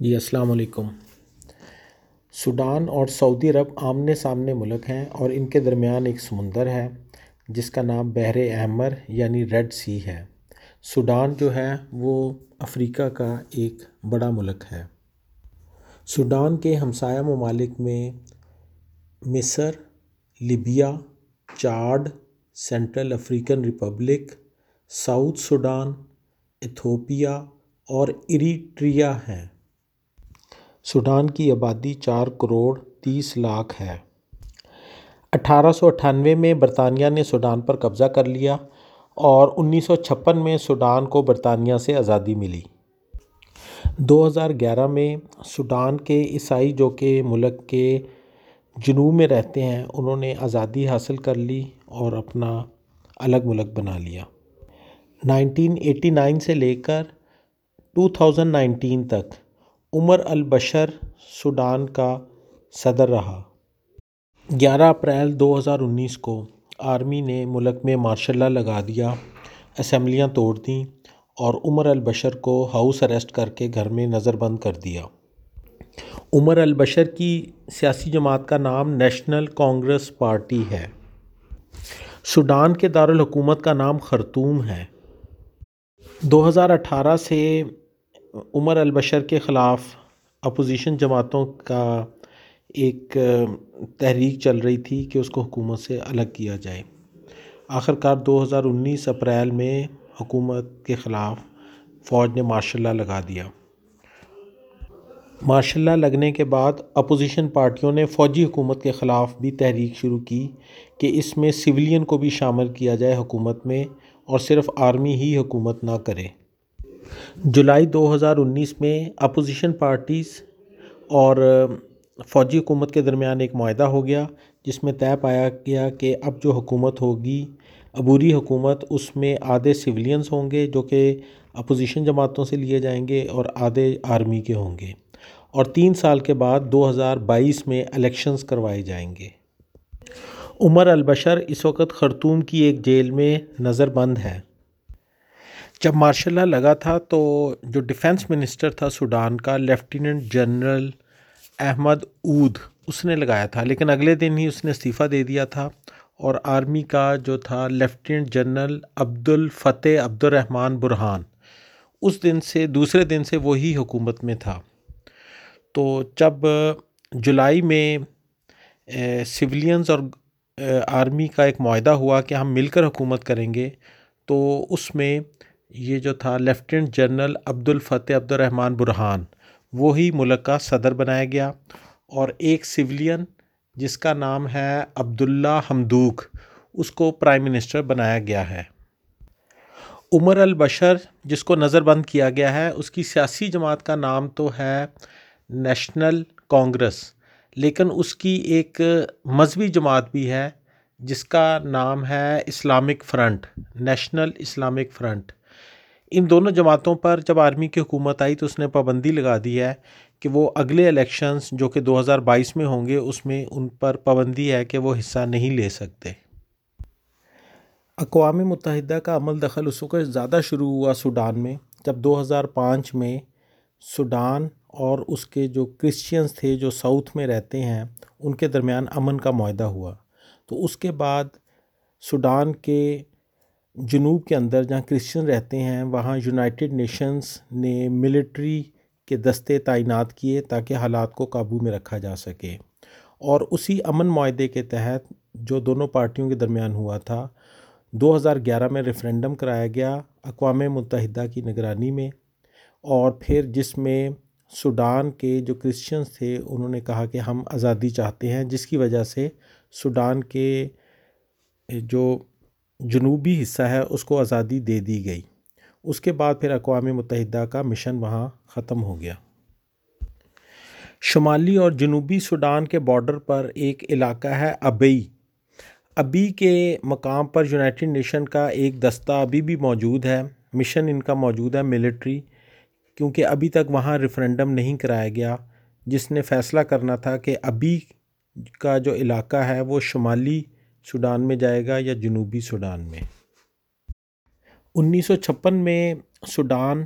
جی السلام علیکم۔ سوڈان اور سعودی عرب آمنے سامنے ملک ہیں اور ان کے درمیان ایک سمندر ہے، جس کا نام بحر احمر یعنی ریڈ سی ہے۔ سوڈان جو ہے، وہ افریقہ کا ایک بڑا ملک ہے۔ سوڈان کے ہمسایہ ممالک میں مصر، Libya, Chad, Central African Republic, South Sudan, Ethiopia اور ایریٹریا ہیں۔ سوڈان کی آبادی چار کروڑ تیس لاکھ ہے۔ اٹھارہ سو اٹھانوے میں برطانیہ نے سوڈان پر قبضہ کر لیا اور انیس سو چھپن میں سوڈان کو برطانیہ سے آزادی ملی۔ دو ہزار گیارہ میں سوڈان کے عیسائی جو کہ ملک کے جنوب میں رہتے ہیں، انہوں نے آزادی حاصل کر لی اور اپنا الگ ملک بنا لیا۔ نائنٹین ایٹی نائن سے لے کر ٹو تھاؤزنڈ نائنٹین تک عمر البشر سوڈان کا صدر رہا۔ گیارہ اپریل دو ہزار انیس کو آرمی نے ملک میں مارشل لا لگا دیا، اسمبلیاں توڑ دیں اور عمر البشر کو ہاؤس اریسٹ کر کے گھر میں نظر بند کر دیا۔ عمر البشر کی سیاسی جماعت کا نام نیشنل کانگریس پارٹی ہے۔ سوڈان کے دارالحکومت کا نام خرطوم ہے۔ دو ہزار اٹھارہ سے عمر البشر کے خلاف اپوزیشن جماعتوں کا ایک تحریک چل رہی تھی کہ اس کو حکومت سے الگ کیا جائے۔ آخر کار دو ہزار انیس اپریل میں حکومت کے خلاف فوج نے مارشل لا لگا دیا۔ مارشل لا لگنے کے بعد اپوزیشن پارٹیوں نے فوجی حکومت کے خلاف بھی تحریک شروع کی کہ اس میں سویلین کو بھی شامل کیا جائے حکومت میں اور صرف آرمی ہی حکومت نہ کرے۔ جولائی دو ہزار انیس میں اپوزیشن پارٹیز اور فوجی حکومت کے درمیان ایک معاہدہ ہو گیا، جس میں طے پایا گیا کہ اب جو حکومت ہوگی، عبوری حکومت، اس میں آدھے سویلینس ہوں گے جو کہ اپوزیشن جماعتوں سے لیے جائیں گے اور آدھے آرمی کے ہوں گے۔ اور تین سال کے بعد دو ہزار بائیس میں الیکشنز کروائے جائیں گے۔ عمر البشر اس وقت خرطوم کی ایک جیل میں نظر بند ہے۔ جب مارشل لا لگا تھا تو جو ڈیفینس منسٹر تھا سوڈان کا، لیفٹیننٹ جنرل احمد اود، اس نے لگایا تھا۔ لیکن اگلے دن ہی اس نے استعفیٰ دے دیا تھا اور آرمی کا جو تھا لیفٹیننٹ جنرل عبد الفتح عبد الرحمن برہان، اس دن سے، دوسرے دن سے وہی حکومت میں تھا۔ تو جب جولائی میں سولینز اور آرمی کا ایک معاہدہ ہوا کہ ہم مل کر حکومت کریں گے، تو اس میں یہ جو تھا لیفٹیننٹ جنرل عبد الفتح عبد الرحمن برہان، وہی ملک کا صدر بنایا گیا اور ایک سولین جس کا نام ہے عبداللہ حمدوک اس کو پرائم منسٹر بنایا گیا ہے۔ عمر البشر، جس کو نظر بند کیا گیا ہے، اس کی سیاسی جماعت کا نام تو ہے نیشنل کانگریس، لیکن اس کی ایک مذہبی جماعت بھی ہے، جس کا نام ہے Islamic Front, National Islamic Front. ان دونوں جماعتوں پر جب آرمی کی حکومت آئی تو اس نے پابندی لگا دی ہے کہ وہ اگلے الیکشنز جو کہ دو ہزار بائیس میں ہوں گے، اس میں ان پر پابندی ہے کہ وہ حصہ نہیں لے سکتے۔ اقوام متحدہ کا عمل دخل اس وقت زیادہ شروع ہوا سوڈان میں، جب دو ہزار پانچ میں سوڈان اور اس کے جو کرسچنز تھے جو ساؤتھ میں رہتے ہیں، ان کے درمیان امن کا معاہدہ ہوا۔ تو اس کے بعد سوڈان کے جنوب کے اندر جہاں کرسچن رہتے ہیں، وہاں یونائٹڈ نیشنز نے ملٹری کے دستے تعینات کیے تاکہ حالات کو قابو میں رکھا جا سکے۔ اور اسی امن معاہدے کے تحت جو دونوں پارٹیوں کے درمیان ہوا تھا، دو ہزار گیارہ میں ریفرینڈم کرایا گیا اقوام متحدہ کی نگرانی میں۔ اور پھر جس میں سوڈان کے جو کرسچنز تھے، انہوں نے کہا کہ ہم آزادی چاہتے ہیں، جس کی وجہ سے سوڈان کے جو جنوبی حصہ ہے، اس کو آزادی دے دی گئی۔ اس کے بعد پھر اقوام متحدہ کا مشن وہاں ختم ہو گیا۔ شمالی اور جنوبی سوڈان کے بارڈر پر ایک علاقہ ہے ابئی۔ ابھی کے مقام پر یونائٹڈ نیشن کا ایک دستہ ابھی بھی موجود ہے۔ مشن ان کا موجود ہے ملٹری، کیونکہ ابھی تک وہاں ریفرینڈم نہیں کرایا گیا۔ جس نے فیصلہ کرنا تھا کہ ابھی کا جو علاقہ ہے وہ شمالی سوڈان میں جائے گا یا جنوبی سوڈان میں؟ انیس سو چھپن میں سوڈان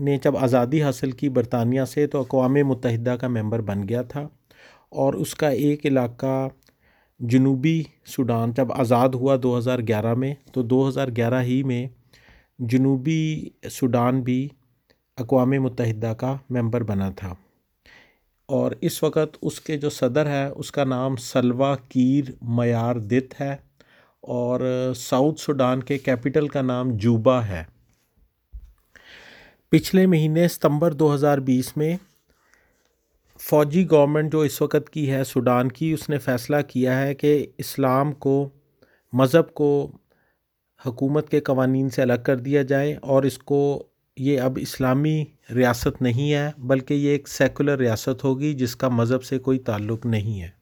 نے جب آزادی حاصل کی برطانیہ سے تو اقوام متحدہ کا ممبر بن گیا تھا اور اس کا ایک علاقہ جنوبی سوڈان جب آزاد ہوا دو ہزار گیارہ میں تو دو ہزار گیارہ ہی میں جنوبی سوڈان بھی اقوام متحدہ کا ممبر بنا تھا۔ اور اس وقت اس کے جو صدر ہے، اس کا نام سلوا کیر میار دت ہے اور ساؤتھ سوڈان کے کیپٹل کا نام جوبا ہے۔ پچھلے مہینے ستمبر دو ہزار بیس میں فوجی گورنمنٹ جو اس وقت کی ہے سوڈان کی، اس نے فیصلہ کیا ہے کہ اسلام کو، مذہب کو، حکومت کے قوانین سے الگ کر دیا جائے اور اس کو، یہ اب اسلامی ریاست نہیں ہے، بلکہ یہ ایک سیکولر ریاست ہوگی جس کا مذہب سے کوئی تعلق نہیں ہے۔